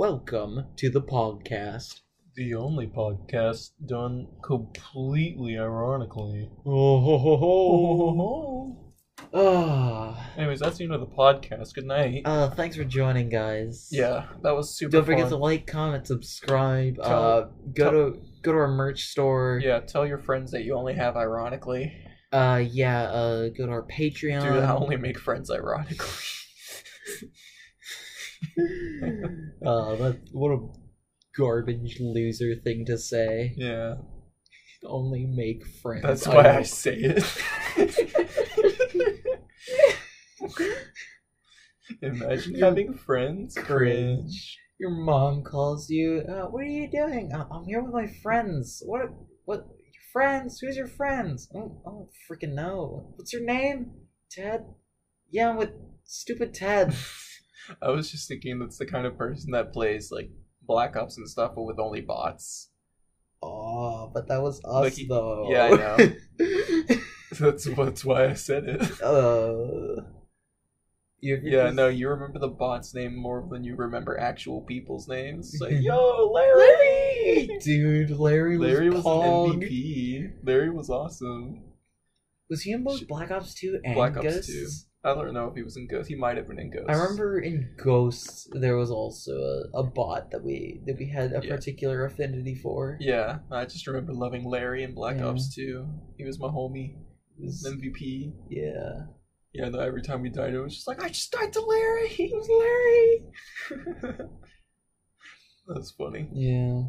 welcome to the podcast. The only podcast done completely ironically. Oh ho ho ho! ho Ah, Anyways, that's the end of the podcast. Good night. uh, thanks for joining, guys. yeah, that was super Don't forget fun. to like, comment, subscribe. Tell- uh, go tell- to go to our merch store. Yeah, tell your friends that you only have ironically. Uh, yeah. Uh, go to our Patreon. Dude, I only make friends ironically. uh, that what a garbage loser thing to say. yeah, Only make friends. that's why I say it. Imagine having friends. Cringe. Your mom calls you. Uh, what are you doing? "Uh, I'm here with my friends. What? What? Your friends? Who's your friends? Oh, I don't freaking know. What's your name? Ted. Yeah, I'm with stupid Ted. I was just thinking that's the kind of person that plays like Black Ops and stuff, but with only bots. oh, but that was us Like, though. yeah, I know. That's that's why I said it. uh, you Yeah, no, you remember the bot's name more than you remember actual people's names. It's like, yo, Larry! dude, Larry was Larry was an MVP. Larry was awesome. Was he in both Black Ops Two and Black Ops Ghosts? 2. I don't know if he was in Ghost. He might have been in Ghost. I remember in Ghosts there was also a, a bot that we that we had a Yeah. particular affinity for. Yeah, I just remember loving Larry in Black Yeah. Ops 2. He was my homie. It was- MVP. yeah. Yeah, no, every time we died, it was just like, I just died to Larry! He was Larry! That's funny. Yeah.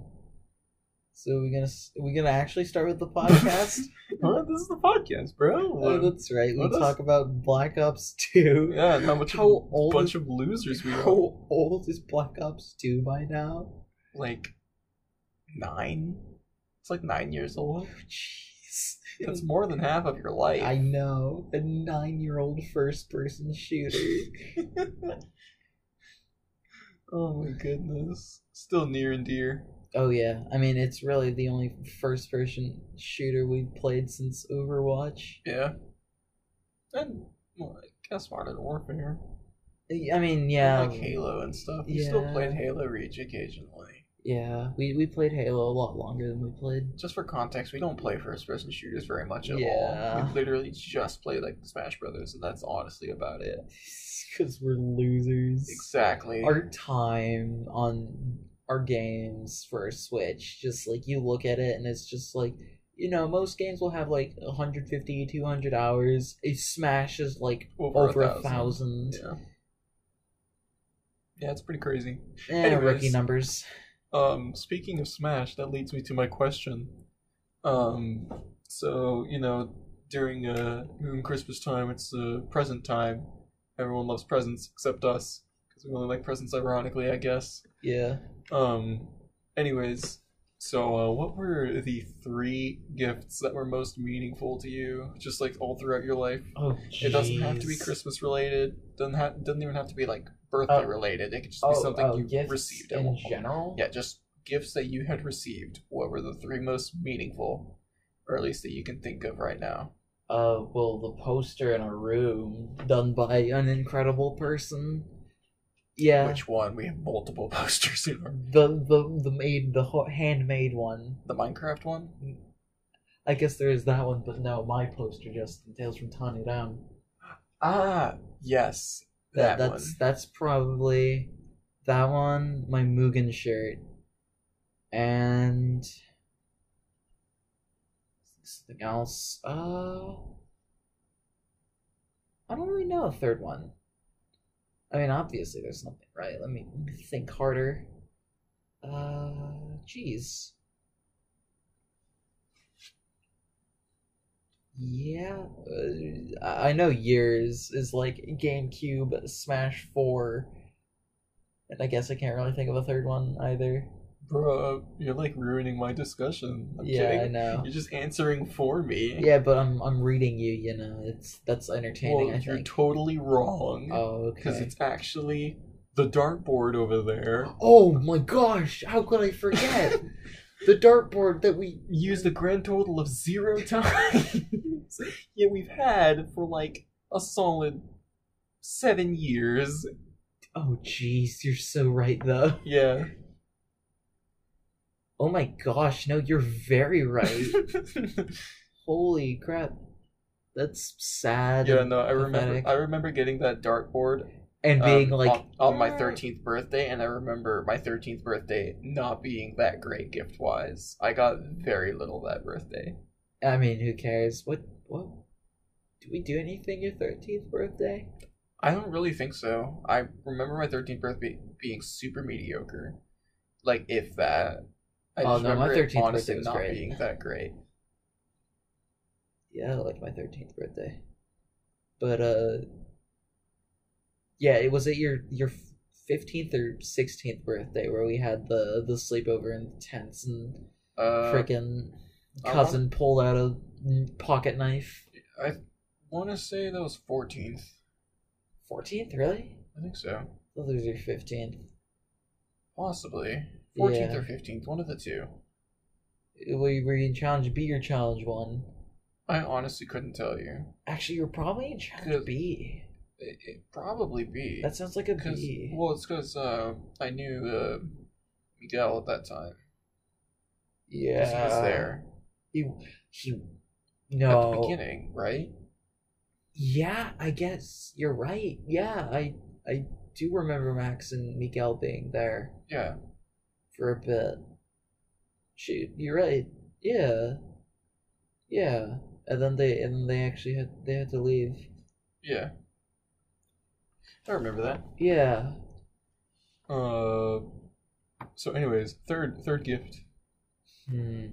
So we gonna s- we gonna actually start with the podcast? Huh? This is the podcast, bro. oh, that's right. We What is- talk about Black Ops Two. Yeah, how much How of old bunch is- of losers we How are. old is Black Ops Two by now? Like nine? It's like nine years old. Oh, jeez. That's more than half of your life. I know a nine-year-old first-person shooter. oh my goodness. Still near and dear. Oh yeah, I mean it's really the only first-person shooter we've played since Overwatch. Yeah. And well, I guess Modern Warfare. I mean, yeah, like Halo and stuff. We still played Halo Reach occasionally. yeah. We we played Halo a lot longer than we played. Just for context, we don't play first person shooters very much at all. Yeah. We literally just play like Smash Brothers, and that's honestly about it. Because we're losers. Exactly. Our time on our games for a Switch, just like you look at it and it's just like, you know, most games will have like 150, 200 hours. A Smash is like over, a thousand. Yeah. Yeah, it's pretty crazy. Eh, Anyways. rookie numbers. Um, speaking of Smash, that leads me to my question. Um, so you know, during uh Christmas time, it's uh, present time. Everyone loves presents except us we only like presents. Ironically, I guess. Yeah. Um, anyways, so uh, what were the three gifts that were most meaningful to you, just like all throughout your life? Oh, geez. It doesn't have to be. Christmas related. Doesn't have doesn't even have to be like birthday Oh. related. It could just Oh, be something oh, you received in general. Yeah, just gifts that you had received. What were the three most meaningful, or at least that you can think of right now? Uh, well, the poster in our room done by an incredible person. Yeah. Which one? We have multiple posters in our The the the made the handmade one. the Minecraft one. I guess there is that one, but no, my poster just Tales from Tiny Down. Ah, yes, That, that, that's one. that's probably that one. My Mugen shirt, and something else. Uh, I don't really know a third one. I mean, obviously there's nothing, right? Let me, think harder. Uh, jeez. Yeah, uh, I know years is like GameCube, Smash 4, and I guess I can't really think of a third one either. Bro, you're like ruining my discussion. I'm yeah, I know. You're just answering for me. Yeah, but I'm I'm reading you. You know, it's that's entertaining. Well, you're totally wrong. oh, okay. Because it's actually the dartboard over there. Oh my gosh! How could I forget the dartboard that we? Used a grand total of zero times. yeah, we've had for like a solid seven years. Oh jeez, you're so right though. Yeah. Oh my gosh, no, you're very right. Holy crap. That's sad. yeah, no, I remember. pathetic. I remember getting that dartboard and being um, like on, on my thirteenth birthday, and I remember my thirteenth birthday not being that great gift wise. I got very little that birthday. I mean, who cares? What what do we do anything your thirteenth birthday? I don't really think so. I remember my thirteenth birthday being super mediocre, like if that. I Oh, just no, my remember it 13th honestly birthday was not great. being that great. Yeah, like my thirteenth birthday. But uh Yeah, it was at your your fifteenth or sixteenth birthday where we had the the sleepover in tents and Uh, freaking cousin pulled out a pocket knife. I want to say that was fourteenth. Fourteenth, really? I think so. it was your fifteenth. Possibly fourteenth Yeah. or fifteenth, one of the two. Were you, were you in challenge B or challenge one? I honestly couldn't tell you. Actually, you're probably in challenge. B. It, it probably be. That sounds like a B. well, it's because uh, I knew uh, Miguel at that time. Yeah, he was there He, he, No. at the beginning, right? Yeah, I guess you're right. Yeah, I, I do remember Max and Miguel being there Yeah. For a bit. Shoot, you're right. Yeah, yeah. And then they, and then they actually had, they had to leave. Yeah. I remember that. Yeah. Uh. So, anyways, third third gift. Hmm.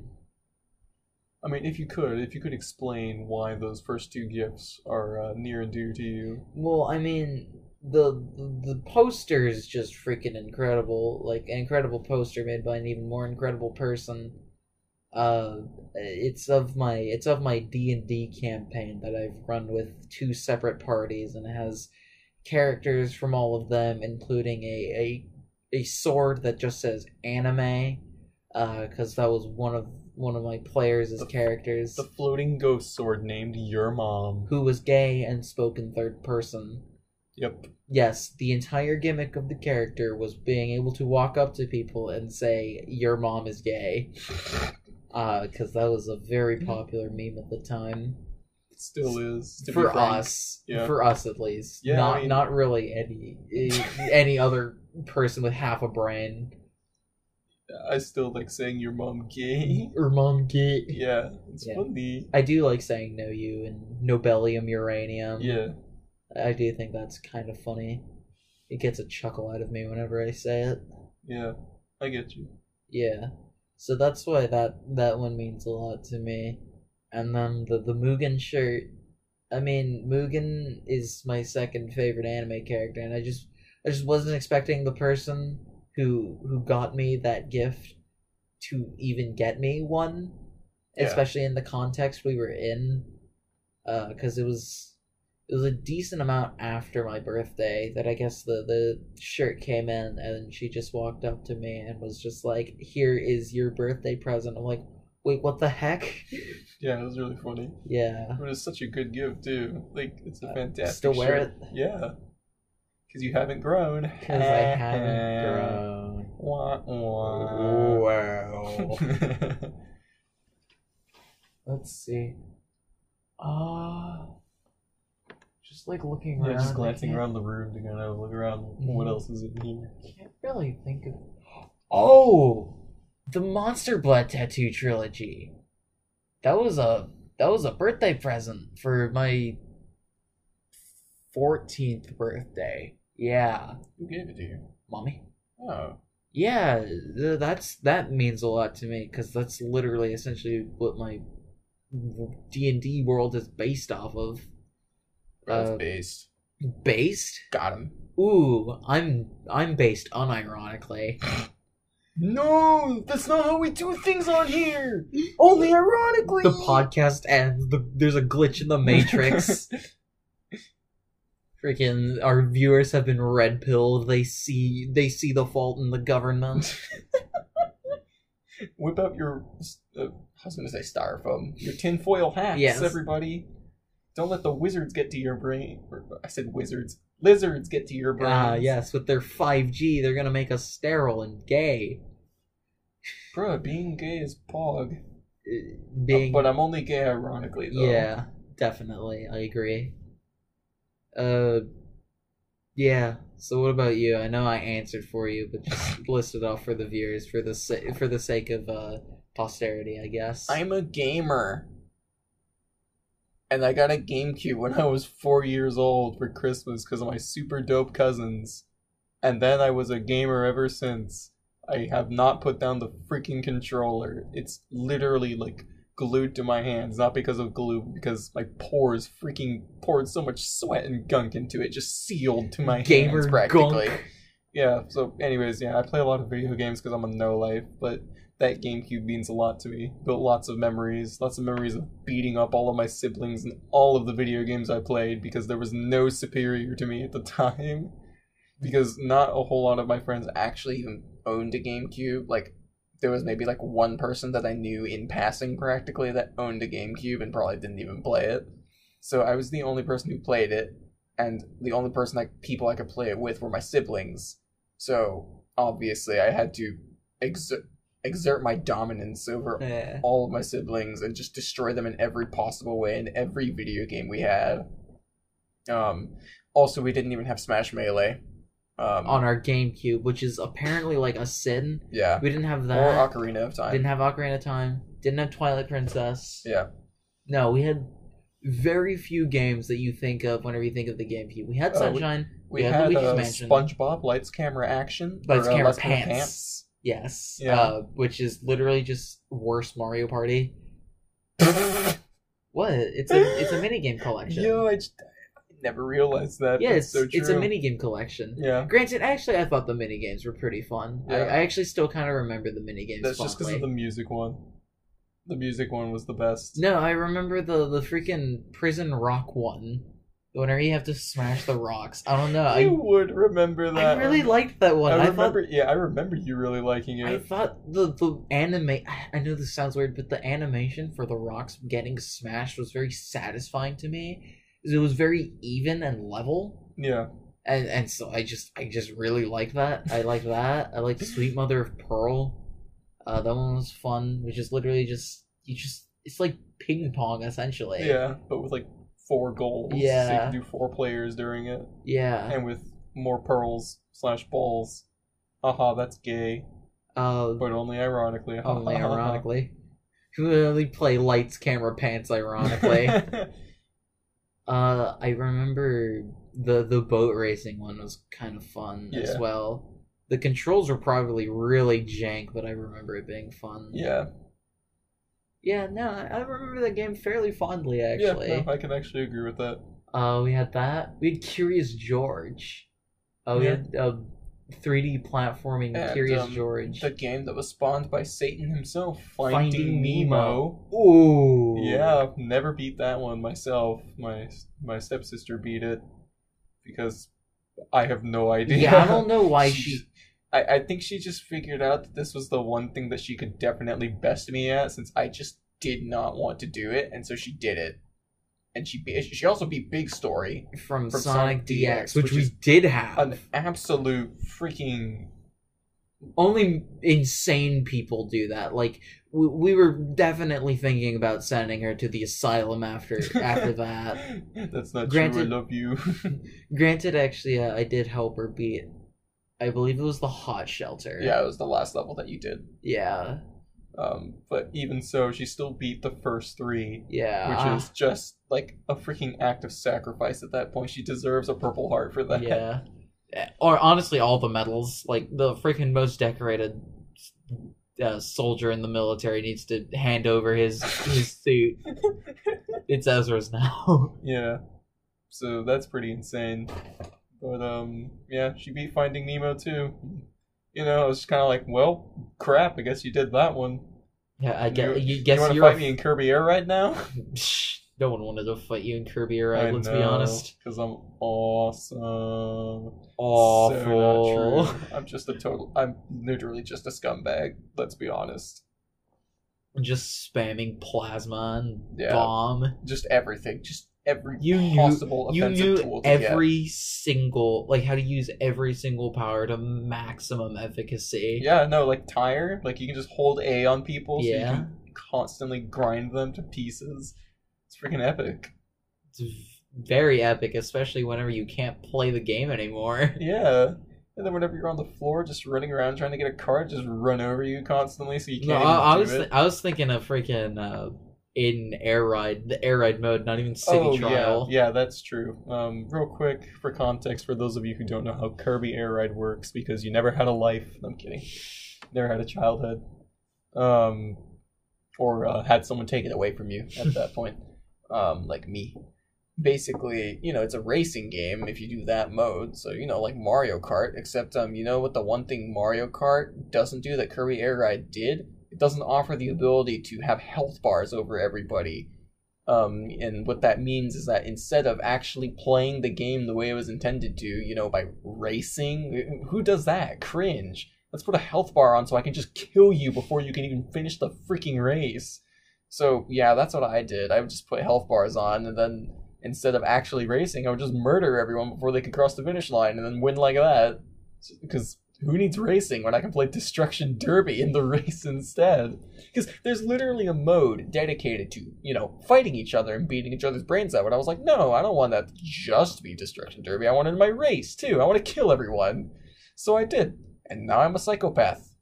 I mean, if you could, if you could explain why those first two gifts are uh, near and dear to you. Well, I mean, the the poster is just freaking incredible. Like an incredible poster made by an even more incredible person. Uh, it's of my it's of my D and D campaign that I've run with two separate parties, and it has characters from all of them, including a a a sword that just says anime. Uh, because that was one of one of my players' The- characters The floating ghost sword named Your Mom. who was gay and spoke in third person. Yep. Yes, the entire gimmick of the character was being able to walk up to people and say, Your mom is gay. Uh, because that was a very popular meme at the time. It Still is. to For us. Yeah. For us at least. Yeah, not I mean- not really any any other person with half a brain. I still like saying your mom gay. Or mom gay. Yeah, it's Yeah. funny. I do like saying no you and nobelium uranium. Yeah. I do think that's kind of funny. It gets a chuckle out of me whenever I say it. Yeah. I get you. Yeah. So that's why that that one means a lot to me. And then the the Mugen shirt. I mean, Mugen is my second favorite anime character, and I just I just wasn't expecting the person who who got me that gift to even get me one, Yeah. especially in the context we were in, uh, because it was it was a decent amount after my birthday that I guess the the shirt came in, and she just walked up to me and was just like, "Here is your birthday present." I'm like, "Wait, what the heck?" Yeah, it was really funny. yeah, But it's such a good gift too. Like it's a Uh, fantastic. still wear shirt. Yeah. Because you haven't grown. because I haven't grown. Wah, wah. Wow. Let's see. Uh just like looking yeah, around. just glancing around the room to kind of look around. What Mhm. else is in here? I can't really think of. Oh, the Monster Blood Tattoo trilogy. That was a that was a birthday present for my fourteenth birthday. Yeah, Who gave it to you? mommy. Oh. Yeah, th- that's that means a lot to me because that's literally essentially what my D and D world is based off of. That's Uh, based. Based? Got him. Ooh, I'm I'm based unironically. No, that's not how we do things on here. Only ironically. the podcast ends. The, there's a glitch in the matrix. Freaking, our viewers have been red pilled. They see they see the fault in the government. Whip out your. Uh, I was gonna say styrofoam. Your tinfoil hats, Yes. everybody. Don't let the wizards get to your brain. Or, I said wizards. lizards get to your brain. Ah, yes, with their 5G, they're gonna make us sterile and gay. Bruh, being gay is pog. Uh, Being, But I'm only gay ironically, though. yeah, definitely, I agree. Uh, yeah. So what about you? I know I answered for you, but just list it off for the viewers for the sa- for the sake of uh posterity, I guess. I'm a gamer. And I got a GameCube when I was four years old for Christmas because of my super dope cousins. And then I was a gamer ever since. I have not put down the freaking controller. It's literally like glued to my hands, not because of glue, because my pores freaking poured so much sweat and gunk into it, just sealed to my Gamer hands practically. gunk. Yeah, so anyways, yeah, I play a lot of video games because I'm a no life, but that GameCube means a lot to me. Built lots of memories, lots of memories of beating up all of my siblings and all of the video games I played because there was no superior to me at the time. Because not a whole lot of my friends actually even owned a GameCube. Like, there was maybe like one person that I knew in passing practically that owned a GameCube and probably didn't even play it. So I was the only person who played it, and the only person like people I could play it with were my siblings. So obviously I had to exert exert my dominance over Yeah. all of my siblings and just destroy them in every possible way in every video game we had. Um, also, we didn't even have Smash Melee. Um, On our GameCube, which is apparently like a sin. yeah, We didn't have that. or. Ocarina of Time. Didn't have Ocarina of Time. Didn't have Twilight Princess. yeah, No, we had very few games that you think of whenever you think of the GameCube. We had Uh, we- Sunshine. we Yeah, had Luigi's uh, Mansion. SpongeBob Lights Camera Action. Lights, or, uh, Camera, Lights, Camera, Pants. Yes. Yeah. Uh, which is literally just worse Mario Party. What? It's a it's a minigame collection. Yo, I, just, I never realized that. yeah, it's so it's a minigame collection. Yeah, Granted, actually, I thought the minigames were pretty fun. I, Yeah. I actually still kind of remember the minigames that's just because of the music one. The music one was the best. No, I remember the the freaking prison rock one. Whenever you have to smash the rocks, I don't know. you I would remember that. I really liked that one. I I, remember. thought yeah, I remember you really liking it. I thought the the anime. I know this sounds weird, but the animation for the rocks getting smashed was very satisfying to me. It was very even and level, Yeah, and and so I just I just really like that. I like that. I like Sweet Mother of Pearl. Uh, that one was fun, which is literally just you just it's like ping pong essentially. yeah, but with like four goals. so you Yeah. can do four players during it, Yeah. and with more pearls slash balls. Haha, that's gay, Uh, but only ironically. only ironically. Who only play lights, camera, pants, ironically. uh, I remember the the boat racing one was kind of fun as well. The controls were probably really jank, but I remember it being fun. yeah, Yeah, no, I remember that game fairly fondly yeah, actually. no, I can actually agree with that. Uh, we had that. We had Curious George. Uh, we Yeah. had uh, 3D platforming And, Curious um, George. The game that was spawned by Satan himself, Finding, Finding Nemo. Nemo. Ooh. Yeah, never beat that one myself. My my stepsister beat it because I have no idea. Yeah, I don't know why she. I, I think she just figured out that this was the one thing that she could definitely best me at since I just did not want to do it, and so she did it. And she beat, she also beat Big Story, from, From Sonic, Sonic DX, DX, which, which we did have. an absolute freaking Only insane people do that. Like we, we were definitely thinking about sending her to the asylum after after that. That's not Granted- true. I love you. Granted, actually, uh, I did help her beat. I believe it was the hot shelter. yeah, it was the last level that you did. Yeah. Um, but even so, she still beat the first three, Yeah. which is just like a freaking act of sacrifice at that point. She deserves a Purple Heart for that. yeah. Or honestly, all the medals. Like the freaking most decorated uh, soldier in the military needs to hand over his his suit. It's Ezra's now. yeah. So that's pretty insane. But um, yeah, she beat Finding Nemo too. You know, I was kind of like, well, crap. I guess you did that one. yeah, I guess you, you, guess want to fight a- me in Kirby Air right now? No one wanted to fight you in Kirby, right? Let's be honest. because I'm awesome. Awful. So. I'm just a total. I'm literally just a scumbag. Let's be honest. Just spamming plasma and Yeah. bomb. Just everything. Just every You knew- possible You offensive knew tool to get. every single like how to use every single power to maximum efficacy. Yeah, no, like tire, like you can just hold A on people, so you Yeah. can constantly grind them to pieces. It's freaking epic. It's very epic, especially whenever you can't play the game anymore. Yeah. And then whenever you're on the floor, just running around trying to get a card, just run over you constantly, so you No, can't. I, I even was th-. I was thinking of freaking uh, in air ride, the air ride mode, not even city oh trial. yeah, yeah, that's true. Um, real quick for context, for those of you who don't know how Kirby Air Ride works, because you never had a life. I'm kidding. Never had a childhood. Um, or uh, had someone take it away from you at that point, um, like me. Basically, you know, it's a racing game if you do that mode. So you know, like Mario Kart, except um, you know what the one thing Mario Kart doesn't do that Kirby Air Ride did? It doesn't offer the ability to have health bars over everybody. Um, and what that means is that instead of actually playing the game the way it was intended to, you know, by racing, who does that? Cringe. Let's put a health bar on so I can just kill you before you can even finish the freaking race. So, yeah, that's what I did. I would just put health bars on, and then instead of actually racing, I would just murder everyone before they could cross the finish line and then win like that. Because who needs racing when I can play Destruction Derby in the race instead? Because there's literally a mode dedicated to, you know, fighting each other and beating each other's brains out. But I was like, no, I don't want that to just be Destruction Derby. I want it in my race, too. I want to kill everyone. So I did. And now I'm a psychopath.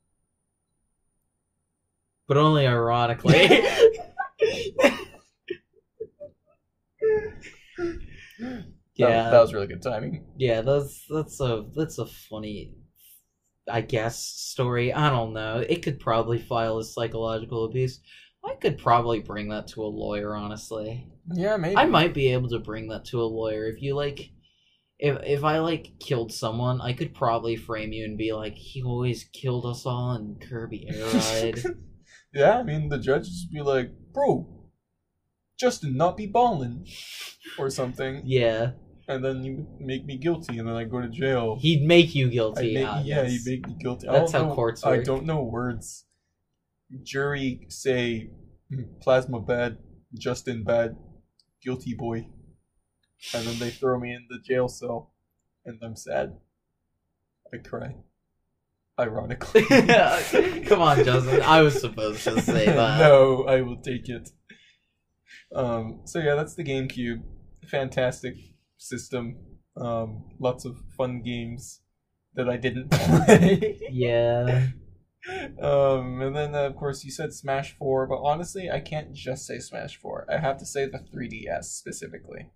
But only ironically. That- yeah, That, was really good timing. yeah. That's that's a that's a funny, I guess, story. I don't know. It could probably file as psychological abuse. I could probably bring that to a lawyer. Honestly, Yeah, maybe. I might be able to bring that to a lawyer if you like. If if I like killed someone, I could probably frame you and be like, he always killed us all in Kirby Air Ride. yeah, I mean, the judge would be like, bro, Justin not be balling. Or something. yeah, And then you make me guilty, and then I go to jail. he'd make you guilty. make, ah, yeah, yes. you make me guilty. I That's don't how know- courts I don't know words. Jury say "Mm, plasma bad, Justin bad, guilty boy, and then they throw me in the jail cell, and I'm sad. I cry. Ironically. Come on, Justin. I was supposed to say that. no, I will take it. Um, so yeah, that's the GameCube. Fantastic system. Um, lots of fun games that I didn't play. Yeah. um, and then uh, of course you said Smash Four, but honestly, I can't just say Smash Four. I have to say the 3DS specifically.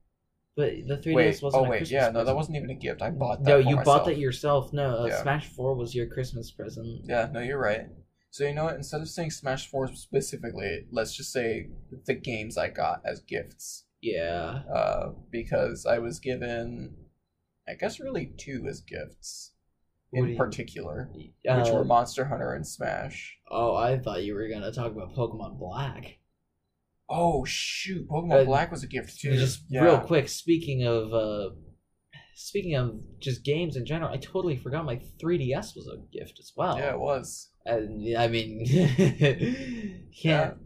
But the 3DS wait, wasn't oh wait, Christmas yeah, no, that wasn't even a gift. I bought that. No, you myself. bought that yourself. No, uh, Yeah. Smash 4 was your Christmas present. Yeah, no, you're right. So you know what? Instead of saying Smash Four specifically, let's just say the games I got as gifts. Yeah. uh, because I was given, I guess, really two as gifts in you- particular, which Uh, were Monster Hunter and Smash. Oh, I thought you were going to talk about Pokemon Black. Oh shoot, Pokemon Uh, Black was a gift too. Just yeah. real quick, speaking of uh speaking of just games in general, I totally forgot my 3DS was a gift as well. Yeah, it was. And, I mean, Yeah, can't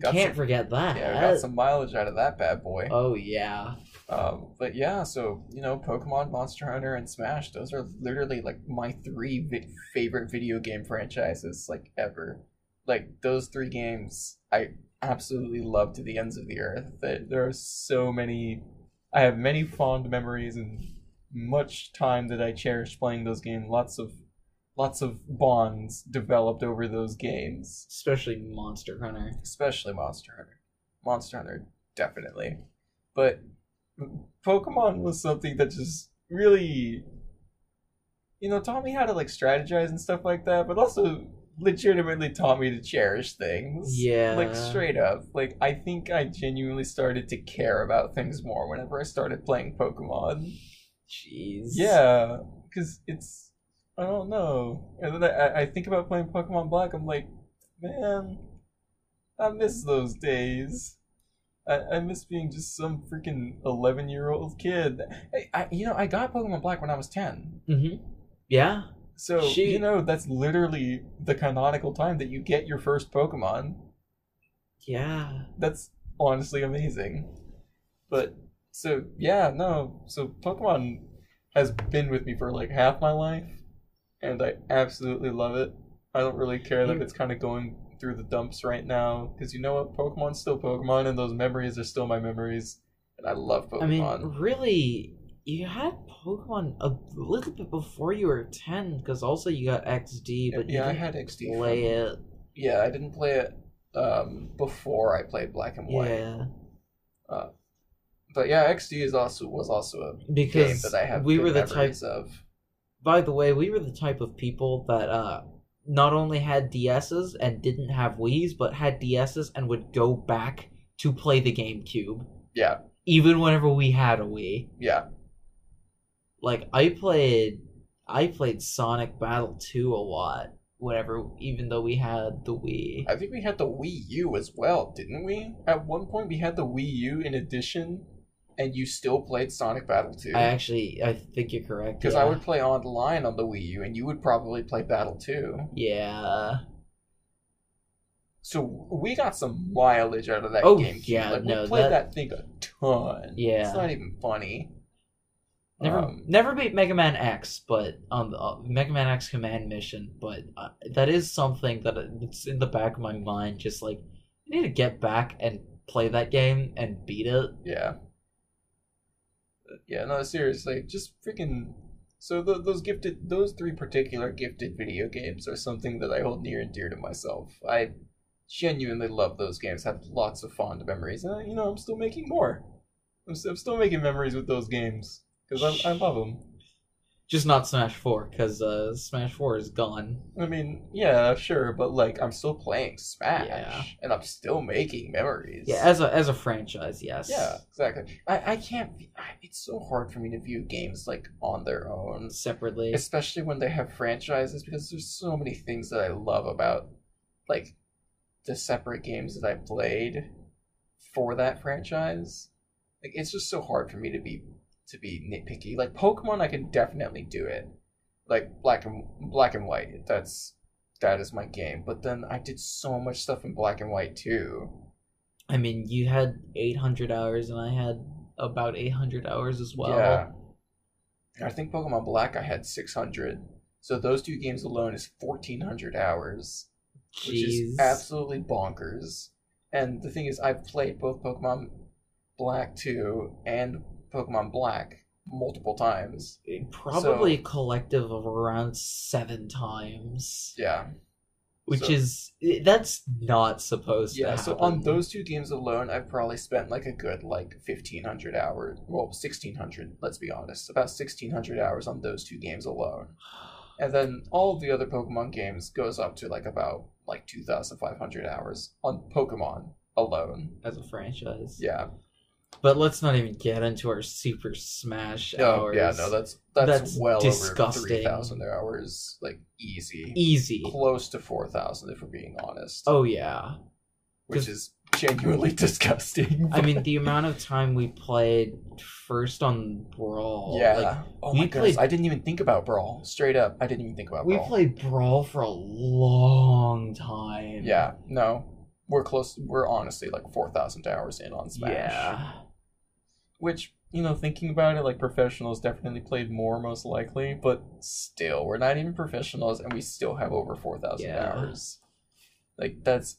got can't some, forget that. yeah, I got some mileage out of that bad boy. Oh yeah. Um, but yeah, so you know, Pokemon, Monster Hunter, and Smash. Those are literally like my three vi- favorite video game franchises like ever. Like those three games, I absolutely love to the ends of the earth. That there are so many. I have many fond memories and much time that I cherish playing those games. Lots of, lots of bonds developed over those games Especially Monster Hunter. especially Monster Hunter. Monster Hunter, definitely. But Pokemon was something that just really, you know, taught me how to like strategize and stuff like that, but also legitimately taught me to cherish things. Yeah. Like straight up. Like I think I genuinely started to care about things more whenever I started playing Pokemon. Jeez. Yeah, because it's I don't know. And then I, I think about playing Pokemon Black. I'm like, man, I miss those days. I, I miss being just some freaking eleven year old kid. Hey, I, you know, I got Pokemon Black when I was ten. Mm-hmm. Yeah. So She- you know that's literally the canonical time that you get your first Pokemon. Yeah. That's honestly amazing. But so yeah, no. So Pokemon has been with me for like half my life, and I absolutely love it. I don't really care that it's kind of going through the dumps right now because you know what, Pokemon's still Pokemon, and those memories are still my memories, and I love Pokemon. I mean, really, you had Pokemon a little bit before you were ten, because also you got XD, but yeah, I had XD. play from- it. Yeah, I didn't play it um, before I played Black and White. Yeah, But yeah, XD is also was also a game because that I have we were the type. of. By the way, we were the type of people that uh not only had DSs and didn't have Wii's, but had DSs and would go back to play the GameCube, Yeah, even whenever we had a Wii. yeah. Like I played, I played Sonic Battle 2 a lot. Whenever, even though we had the Wii. I think we had the Wii U as well, didn't we? At one point, we had the Wii U in addition, and you still played Sonic Battle 2. I actually, I think you're correct. Because yeah. I would play online on the Wii U, and you would probably play Battle 2. Yeah. So we got some mileage out of that Oh, game. yeah, like, no, we played that- that... thing a ton. Yeah. it's not even funny. Never, Um, never beat Mega Man X, but on the uh, Mega Man X Command Mission. But uh, that is something that it's in the back of my mind. Just like I need to get back and play that game and beat it. Yeah. Yeah, no, seriously, just freaking. So th those gifted, those three particular gifted video games are something that I hold near and dear to myself. I genuinely love those games. Have lots of fond memories. And, you know, I'm still making more. I'm, st- I'm still making memories with those games because I, I love them. Just not Smash Four, because uh, Smash Four is gone. I mean, yeah, sure, but like I'm still playing Smash, Yeah. and I'm still making memories. Yeah, as a as a franchise, yes. Yeah, exactly. I, I can't. I, it's so hard for me to view games like on their own, Separately. especially when they have franchises, because there's so many things that I love about like the separate games that I played for that franchise. Like it's just so hard for me to be to be nitpicky. Like Pokemon, I can definitely do it. Like black and black and white. That's that is my game. But then I did so much stuff in black and white too. I mean, you had 800 hours, and I had about 800 hours as well. Yeah. I think Pokemon Black I had 600. So those two games alone is 1400 hours, which is absolutely bonkers. And the thing is I've played both Pokemon Black 2 and Pokemon Black multiple times. Probably a collective of around seven times. Yeah. Which So- is that's not supposed Yeah, to so on those two games alone, I've probably spent like a good like 1500 hours. Well, 1600, let's be honest. About 1600 hours on those two games alone. And then all of the other Pokemon games goes up to like about like 2500 hours on Pokemon alone. as a franchise. Yeah. But let's not even get into our Super Smash Oh, hours. yeah, no, that's that's, That's well disgusting. over 3000 hours like easy. easy. Close to 4000 if we're being honest. Oh yeah. which is genuinely disgusting. I mean, the amount of time we played first on Brawl. Yeah. Like, oh my goodness, played- I didn't even think about Brawl. Straight up, I didn't even think about Brawl. we Brawl. played Brawl for a long time. Yeah, no, we're close. We're honestly like four thousand hours in on Smash. Yeah. Which you know, thinking about it, like professionals definitely played more, most likely. But still, we're not even professionals, and we still have over four thousand Yeah. hours. Like that's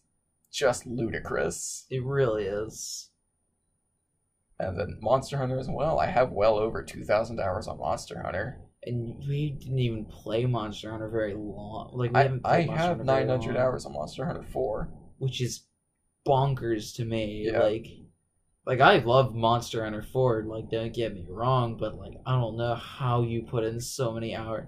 just ludicrous. It really is. And then Monster Hunter as well. I have well over two thousand hours on Monster Hunter. And we didn't even play Monster Hunter very long. Like I, I have nine hundred hours on Monster Hunter Four. Which is bonkers to me. Yeah. Like, like I love Monster Hunter 4. Like, don't get me wrong, but like I don't know how you put in so many hours.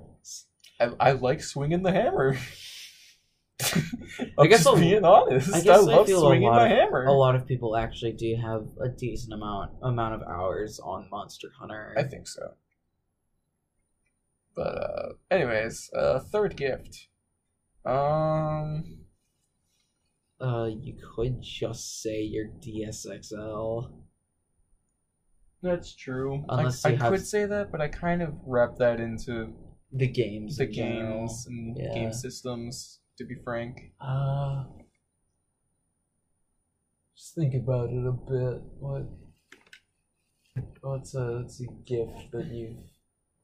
I, I like swinging the hammer. I guess a- being honest. I I, guess I love feel a swinging my of- hammer. A lot of people actually do have a decent amount amount of hours on Monster Hunter. I think so. But uh, anyways, uh, third gift. Um, Uh, you could just say your DSXL. that's true. Unless I, I have- could say that, but I kind of wrap that into The games. the games and Yeah. game systems. To be frank, Uh, just think about it a bit. What? What's a what's a gift that you've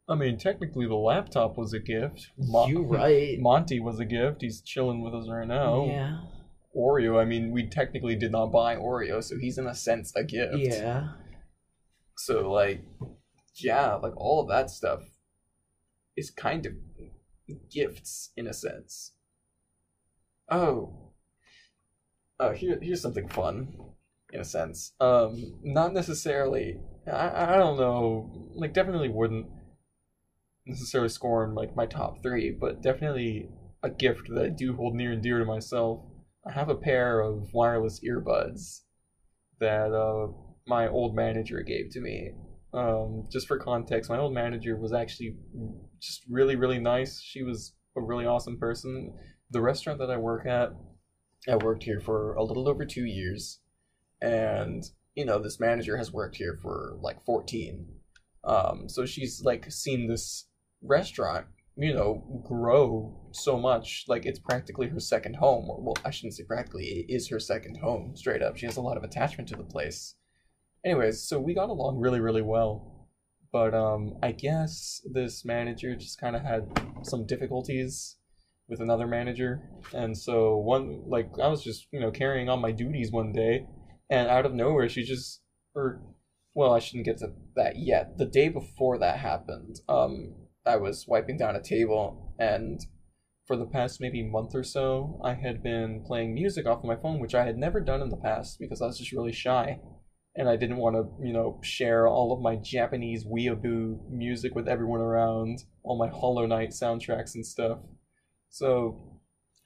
I mean, technically, the laptop was a gift. Mo- you right? Monty was a gift. He's chilling with us right now. Yeah. Oreo, I mean, we technically did not buy Oreo, so he's in a sense a gift. Yeah. So, like, yeah, like all of that stuff is kind of gifts in a sense. Oh. Oh, here, here's something fun, in a sense. Um, not necessarily. I, I don't know. Like, definitely wouldn't necessarily score in like my top three, but definitely a gift that I do hold near and dear to myself. I have a pair of wireless earbuds that uh, my old manager gave to me. Um, just for context, my old manager was actually just really, really nice. She was a really awesome person. The restaurant that I work at, I worked here for a little over two years, and you know this manager has worked here for like 14. Um, so she's like seen this restaurant, you know, grow so much. Like it's practically her second home. Or, well, I shouldn't say practically. It is her second home, straight up. She has a lot of attachment to the place. Anyways, so we got along really, really well. But um, I guess this manager just kind of had some difficulties with another manager, and so one like I was just you know carrying on my duties one day, and out of nowhere she just or well I shouldn't get to that yet. The day before that happened, um, I was wiping down a table, and for the past maybe month or so, I had been playing music off of my phone, which I had never done in the past because I was just really shy. And I didn't want to, you know, share all of my Japanese weeaboo music with everyone around, all my Hollow Knight soundtracks and stuff. So,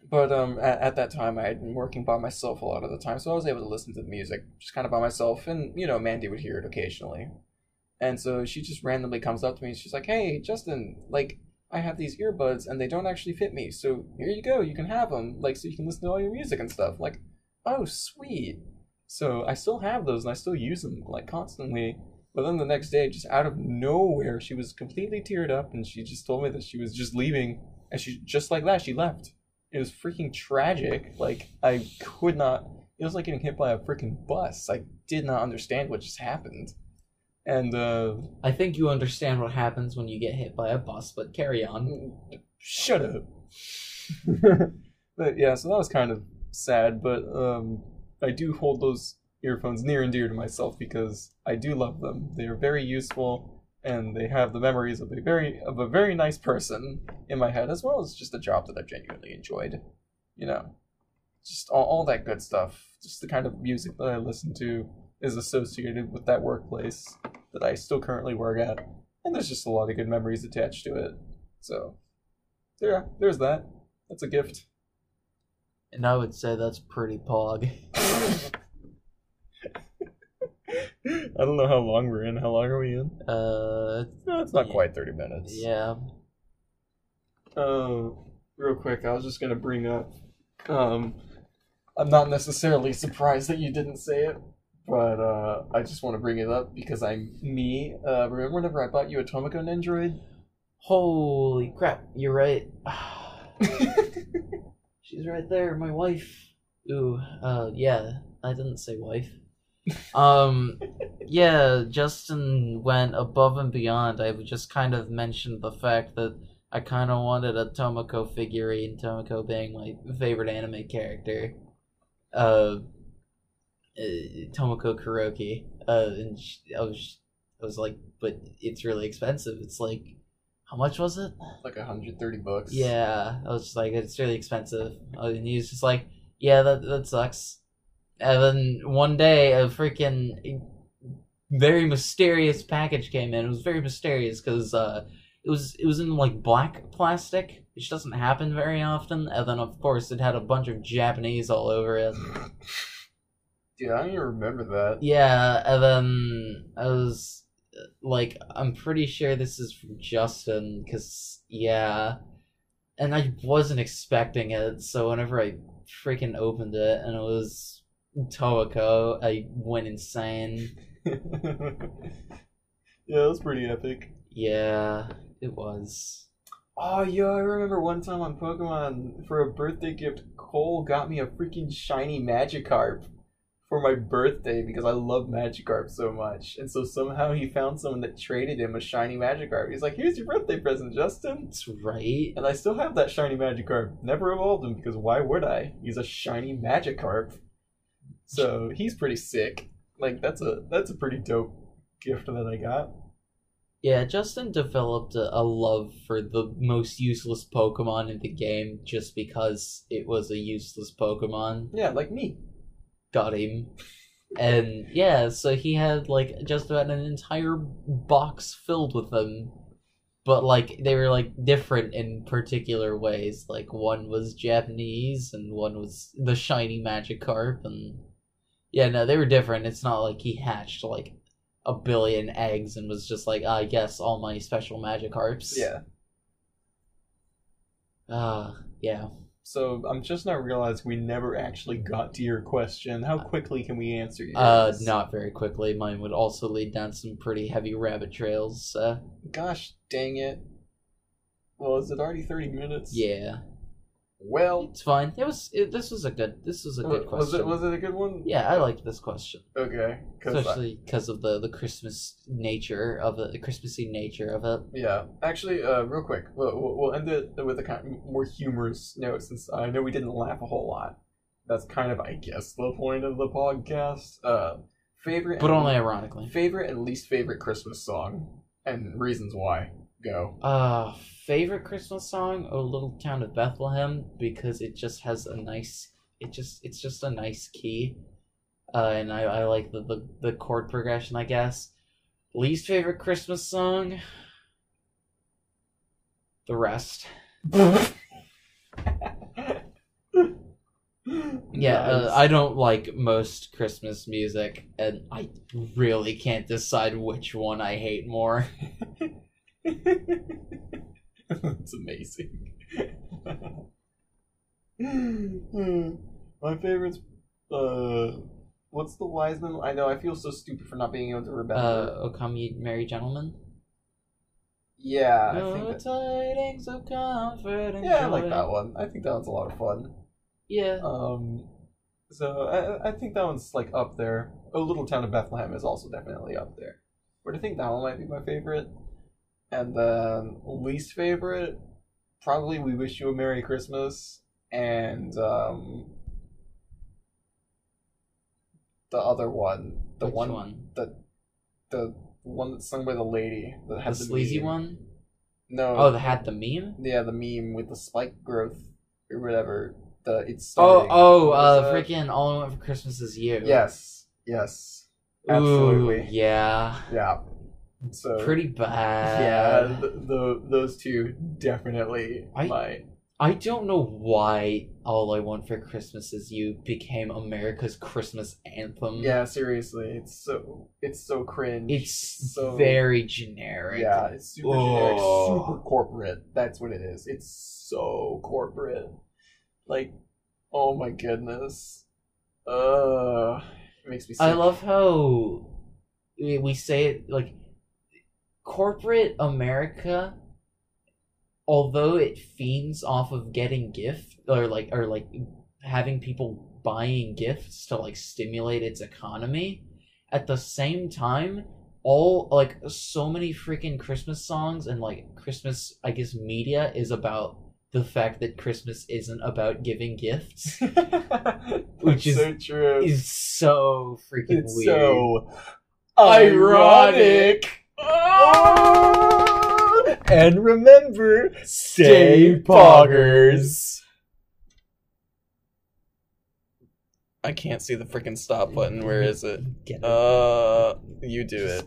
but um, at, at that time, I had been working by myself a lot of the time, so I was able to listen to the music just kind of by myself, and you know, Mandy would hear it occasionally. And so she just randomly comes up to me and she's like, "Hey, Justin, like I have these earbuds and they don't actually fit me. So here you go. You can have them, like so you can listen to all your music and stuff." Like, "Oh, sweet." So I still have those and I still use them like constantly. But then the next day, just out of nowhere, she was completely teared up and she just told me that she was just leaving and she just like that, she left. It was freaking tragic. Like I could not it was like getting hit by a freaking bus. I did not understand what just happened. And uh, I think you understand what happens when you get hit by a bus, but carry on. shut up. but yeah, so that was kind of sad, but um, I do hold those earphones near and dear to myself because I do love them. They are very useful and they have the memories of a very of a very nice person in my head as well as just a job that I've genuinely enjoyed. You know, just all, all that good stuff. Just the kind of music that I listen to is associated with that workplace that I still currently work at, and there's just a lot of good memories attached to it. So, yeah, there's that. That's a gift. And I would say that's pretty pog. I don't know how long we're in. How long are we in? Uh, No, it's not Yeah. quite 30 minutes. yeah. Uh, real quick, I was just gonna bring up. Um, I'm not necessarily surprised that you didn't say it, but uh, I just want to bring it up because I'm me. Uh, remember whenever I bought you a Tomoko Nendroid? Holy crap, you're right. She's right there, my wife. Ooh, uh, yeah, I didn't say wife. Um, yeah, Justin went above and beyond. I just kind of mentioned the fact that I kind of wanted a Tomoko figurine, Tomoko being my favorite anime character. Uh, uh Tomoko Kuroki. Uh, and sh I was, I was like, but it's really expensive. It's like, how much was it? like 130 bucks. Yeah, I was just like, it's really expensive. Uh, And he was just like, yeah, that that sucks. And then one day, a freaking very mysterious package came in. It was very mysterious because uh, it was it was in like black plastic, which doesn't happen very often. And then of course, it had a bunch of Japanese all over it. Dude, I don't even remember that. Yeah, and then um, I was like, I'm pretty sure this is from Justin, because, yeah. And I wasn't expecting it, so whenever I freaking opened it and it was Tomoko, I went insane. yeah, that's pretty epic. Yeah, it was. Oh, yeah, I remember one time on Pokemon for a birthday gift, Cole got me a freaking shiny Magikarp for my birthday because I love Magikarp so much. And so somehow he found someone that traded him a shiny Magikarp. He's like, here's your birthday present, Justin. That's right. And I still have that shiny Magikarp. Never evolved him because why would I? He's a shiny Magikarp. So he's pretty sick. Like that's a that's a pretty dope gift that I got. Yeah, Justin developed a, a love for the most useless Pokemon in the game just because it was a useless Pokemon. Yeah, like me. Got him. And yeah, so he had like just about an entire box filled with them. But like they were like different in particular ways. Like one was Japanese and one was the shiny Magikarp and yeah, no, they were different. It's not like he hatched like a billion eggs and was just like, I guess all my special Magikarps. Yeah. Uh yeah. So I'm just now realizing we never actually got to your question. How quickly can we answer yours? Uh not very quickly. Mine would also lead down some pretty heavy rabbit trails. Uh Gosh dang it. Well, is it already 30 minutes? yeah. Well, It's fine. It was it, this was a good this was a good was question. it was it a good one? Yeah, I liked this question, Okay. especially because of the the Christmas nature of it, the Christmassy nature of it. yeah. Actually, uh, real quick, we'll, we'll we'll end it with a kind of more humorous note since I know we didn't laugh a whole lot. That's kind of, I guess, the point of the podcast. Uh, favorite, But only ironically. favorite and least favorite Christmas song and reasons why. Go. Uh, favorite Christmas song? Oh, Little Town of Bethlehem, because it just has a nice. It just it's just a nice key, uh, and I I like the the, the chord progression. I guess. Least favorite Christmas song. The rest. Yeah, uh, I don't like most Christmas music, and I really can't decide which one I hate more. That's amazing. My favorite's uh what's the wise man? I know I feel so stupid for not being able to Uh, remember. O come ye merry gentlemen. yeah, I think that, tidings of comfort and Yeah, I like that one. I think that one's a lot of fun. Yeah. Um so I I think that one's like up there. Oh Little Town of Bethlehem is also definitely up there. But I think that one might be my favorite. And then least favorite, probably We Wish You a Merry Christmas and um the other one. The Which one, one? the the one that's sung by the lady that The has the sleazy meme. one? No. Oh, that had the meme? yeah, the meme with the spike growth or whatever. The it's Oh, starting. oh, What uh, that? freaking All I Want for Christmas is You. Yes. Yes. Ooh, Absolutely. yeah. Yeah. So Pretty bad. yeah, the, the those two definitely I- my I don't know why All I Want for Christmas is You became America's Christmas anthem. yeah. Seriously, it's so it's so cringe. It's so very generic. yeah. It's super generic, Oh. super corporate. That's what it is. It's so corporate. Like, oh my goodness. Uh, it makes me. Sick. I love how we we say it like corporate America, although it fiends off of getting gift or like or like having people buying gifts to like stimulate its economy, at the same time, all like so many freaking Christmas songs and like Christmas I guess media is about the fact that Christmas isn't about giving gifts Which is- so true. is so freaking it's weird. so Ironic. Oh! And remember, Stay poggers. I can't see the freaking stop button. Where is it. Uh, you do it.